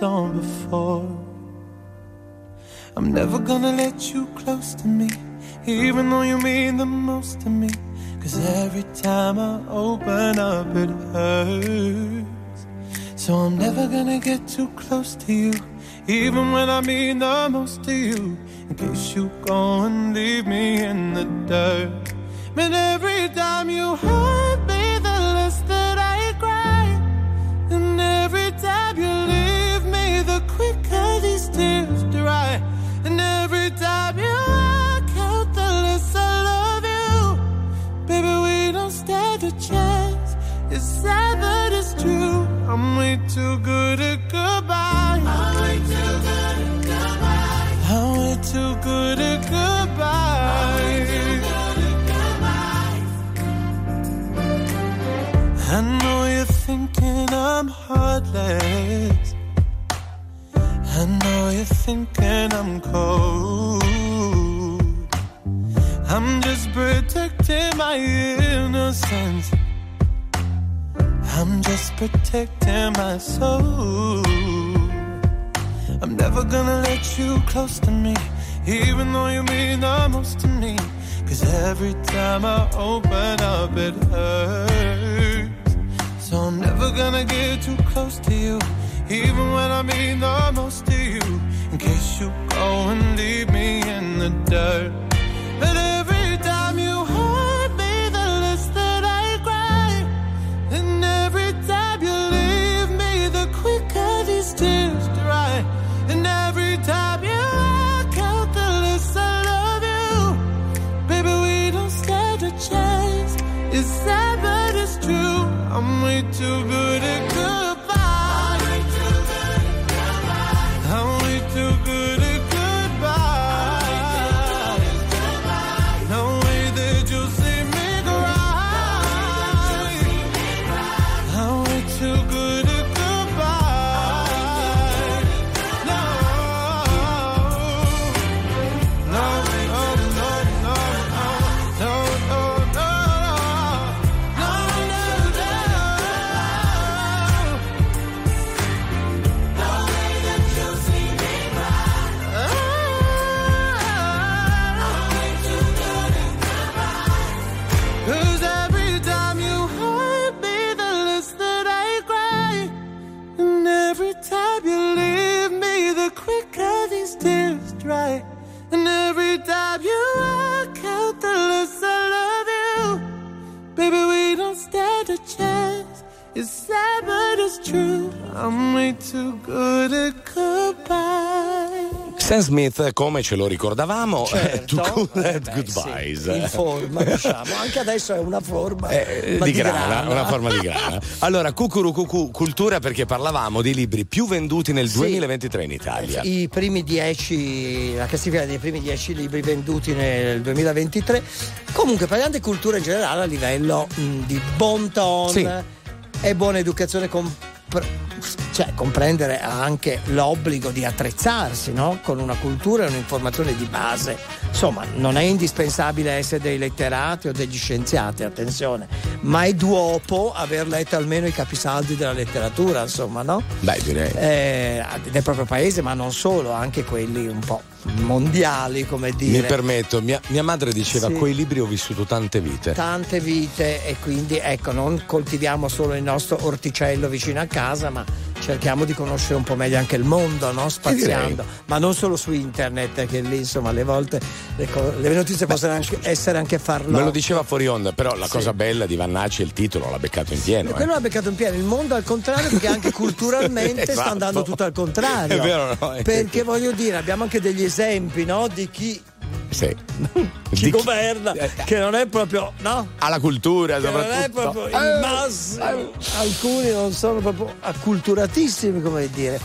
Before. I'm never gonna let you close to me even though you mean the most to me. Cause every time I open up, it hurts. So I'm never gonna get too close to you, even when I mean the most to you. In case you go and leave me in the dirt. And every time you hurt me, the less that I cry. And every time you leave tears dry. And every time you walk out, the less I love you. Baby, we don't stand a chance. It's sad, but it's true. I'm way too good at goodbye. I'm way too good at goodbye. I'm way too good at goodbye. I know you're thinking I'm heartless. I know you're thinking I'm cold. I'm just protecting my innocence. I'm just protecting my soul. I'm never gonna let you close to me, even though you mean the most to me. Cause every time I open up, it hurts. So I'm never gonna get too close to you, even when I mean the most to you. In case you go and leave me in the dirt. But true. I'm way too good at goodbye. Sam Smith, come ce lo ricordavamo, Certo. eh, to good Eh, beh, goodbyes. sì, in forma, diciamo. Anche adesso è una forma Eh, ma di grana, una forma di grana. Allora, Cucurucucu Cultura perché parlavamo dei libri più venduti nel 2023 in Italia. I primi dieci, la classifica dei primi dieci libri venduti nel 2023. Comunque parliamo di cultura in generale a livello mh, di bon ton Sì. e buona educazione compre- cioè comprendere anche l'obbligo di attrezzarsi no? con una cultura e un'informazione di base. Insomma, non è indispensabile essere dei letterati o degli scienziati, attenzione, ma è duopo aver letto almeno i capisaldi della letteratura, insomma, no? Beh, direi. eh, del proprio paese, ma non solo, anche quelli un po' mondiali, come dire. Mi permetto, mia, mia madre diceva: Sì. Quei libri ho vissuto tante vite. Tante vite e quindi ecco, non coltiviamo solo il nostro orticello vicino a casa, ma cerchiamo di conoscere un po' meglio anche il mondo, no? spaziando, ma non solo su internet, che lì insomma alle volte le, co- le notizie possono anche essere anche farlo. Me lo diceva fuori onda, però la cosa bella di Vannacci è il titolo, l'ha beccato in pieno. Quello eh. l'ha beccato in pieno, il mondo al contrario, perché anche *laughs* culturalmente sta Esatto. andando tutto al contrario. È vero, no? Perché voglio dire, abbiamo anche degli esempi no? di chi Sì. *laughs* ci Di chi- governa, che non è proprio, no? Alla cultura, Che non è soprattutto. proprio il massimo. Alcuni non sono proprio acculturatissimi, come dire.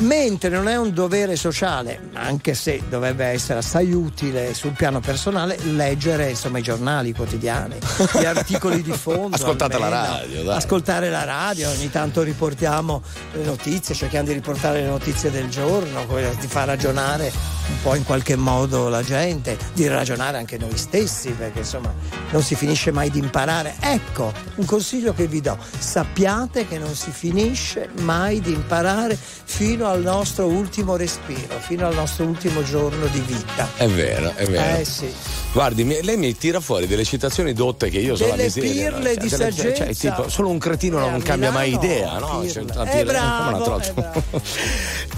Mentre non è un dovere sociale, anche se dovrebbe essere assai utile sul piano personale, leggere insomma i giornali quotidiani, gli *laughs* articoli di fondo. Ascoltate la almeno. radio, dai. Ascoltare la radio, ogni tanto riportiamo le notizie, cerchiamo di riportare le notizie del giorno, di far ragionare un po' in qualche modo la gente, di ragionare anche noi stessi, perché insomma non si finisce mai di imparare. Ecco, un consiglio che vi do, sappiate che non si finisce mai di imparare fino a al nostro ultimo respiro, fino al nostro ultimo giorno di vita. È vero, è vero. Eh sì. Guardi, lei mi tira fuori delle citazioni dotte che io sono Delle miseria. no? pirle di delle- saggezza. Cioè, tipo, solo un cretino Eh, non a cambia mai Milano, idea, no? Cioè, Eh, pirla- bravo, trottola. *laughs*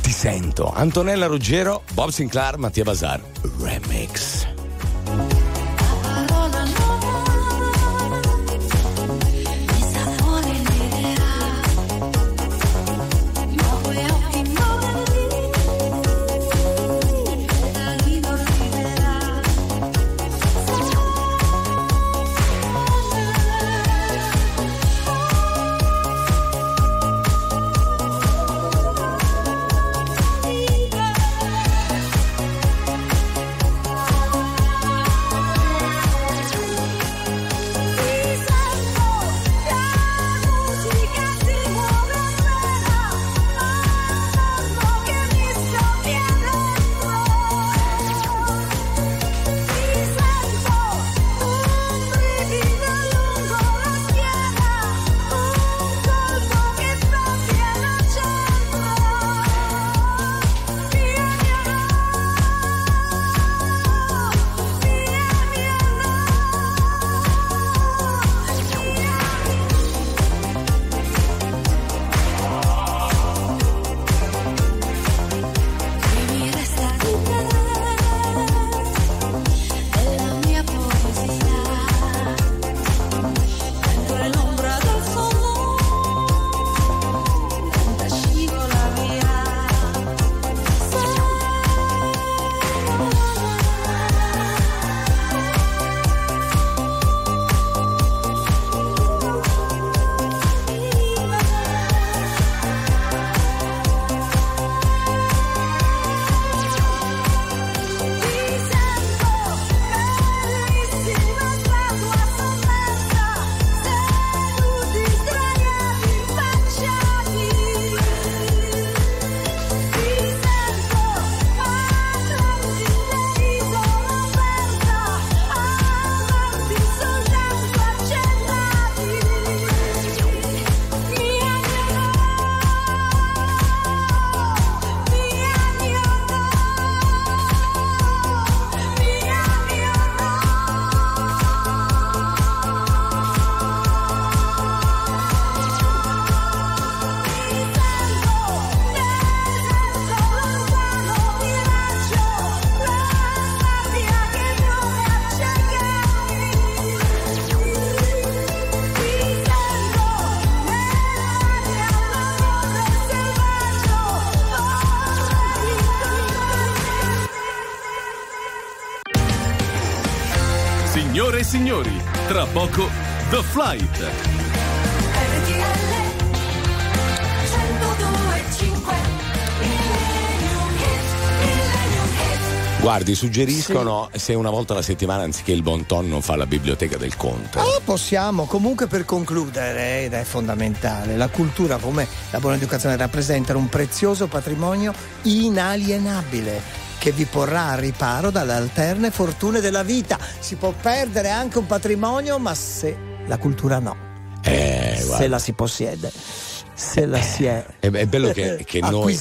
Ti sento. Antonella Ruggero, Bob Sinclair, Mattia Bazar. Remix. Poco The Flight. Guardi, suggeriscono se una volta alla settimana anziché il bon ton non fa la biblioteca del conte. Ah, possiamo comunque per concludere, ed è fondamentale, la cultura come la buona educazione rappresentano un prezioso patrimonio inalienabile che vi porrà a riparo dalle alterne fortune della vita. Si può perdere anche un patrimonio, ma se la cultura no, Eh, se guarda. la si possiede, se la si è, È, è bello che, che noi,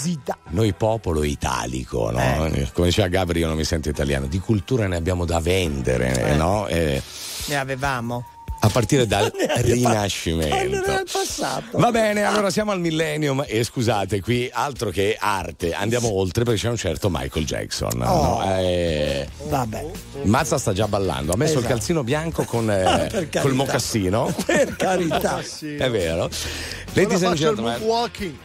noi popolo italico, no? come diceva Gabri, io non mi sento italiano, di cultura ne abbiamo da vendere, Eh. no? Eh, Ne avevamo. A partire dal. *laughs* Rinascimento. Nel passato. Va bene, allora siamo al millennium e scusate, qui altro che arte, andiamo oltre perché c'è un certo Michael Jackson. Oh. no? Eh, Vabbè. Mazza sta già ballando, ha messo Esatto. il calzino bianco con *laughs* eh, col mocassino. *laughs* Per carità. È vero. Ladies and gentlemen,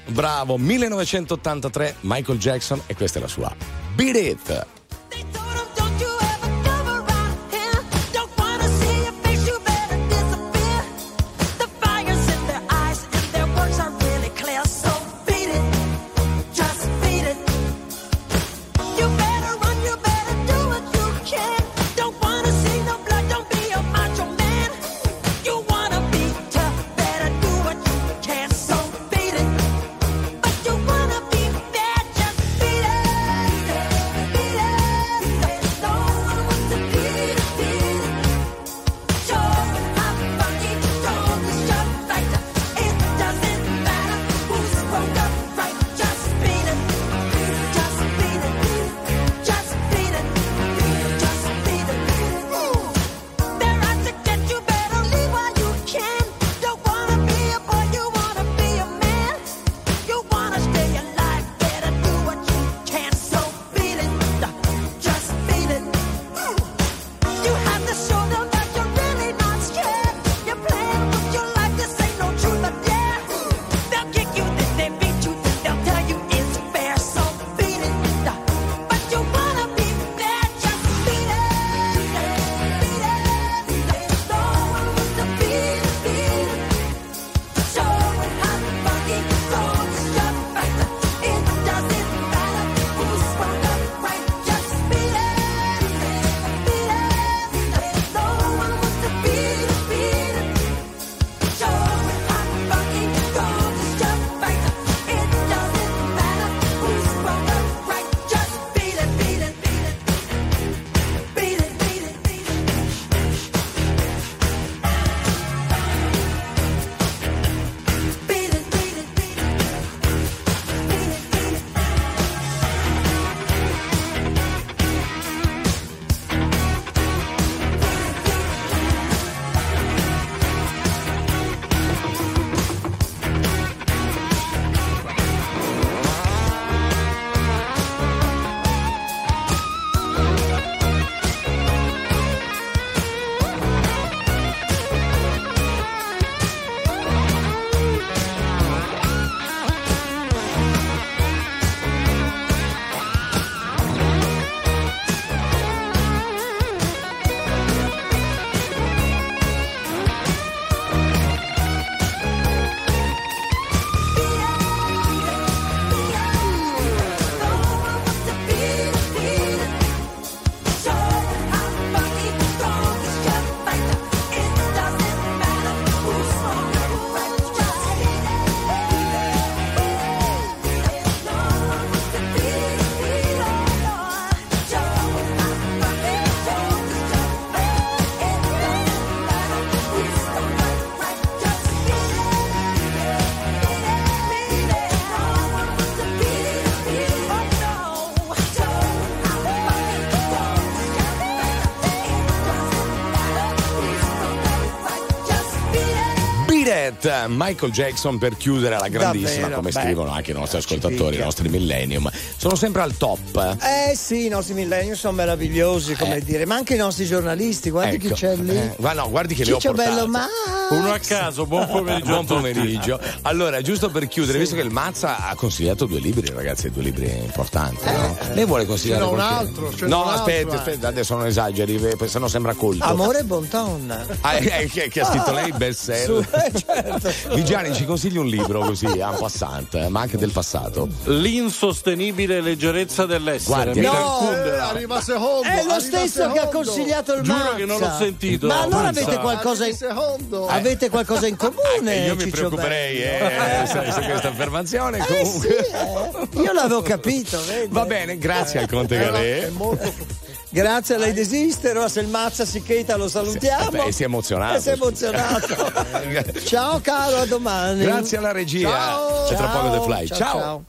bravo, 1983, Michael Jackson e questa è la sua Beat It. Michael Jackson per chiudere alla grandissima, Davvero, come beh. scrivono anche i nostri ascoltatori, i nostri millennium. Sono sempre al top. Eh sì, i nostri millennium sono meravigliosi, come dire, ma anche i nostri giornalisti, guardi chi Ecco, c'è lì. eh, ma no, guardi che li ho Ciccio portati. Bello ma Uno a caso, buon *laughs* pomeriggio. Buon pomeriggio. Allora, giusto per chiudere, visto che il Mazza ha consigliato due libri, ragazzi, due libri importanti, no? Lei vuole consigliare un qualche- altro, No, un altro, aspetta, eh. aspetta, adesso non esageri, eh, se no sembra colto. Amore e bontonna. Ah, eh, che, che ha scritto lei best Su, eh, certo. *laughs* Vigiani ci consigli un libro così, en passant, eh, ma anche del passato. L'insostenibile leggerezza dell'essere. Guardi, Peter No. Eh, arriva secondo. È lo stesso che ha secondo. consigliato il Giuro Mazza. che non l'ho sentito, Ma allora Mazza. avete qualcosa in, secondo. avete qualcosa in comune? Eh, io mi Ciccio preoccuperei, eh, se, se questa affermazione. Eh sì, comunque. eh. Io l'avevo capito, vedi? Va bene, grazie al Conte È Galè. molto Grazie a lei desistere, ma se il Mazza si cheta lo salutiamo. Beh, si è emozionato. Eh, si è emozionato. *laughs* ciao caro, a domani. Grazie alla regia. Ciao. C'è tra poco The Fly. Ciao, ciao. ciao.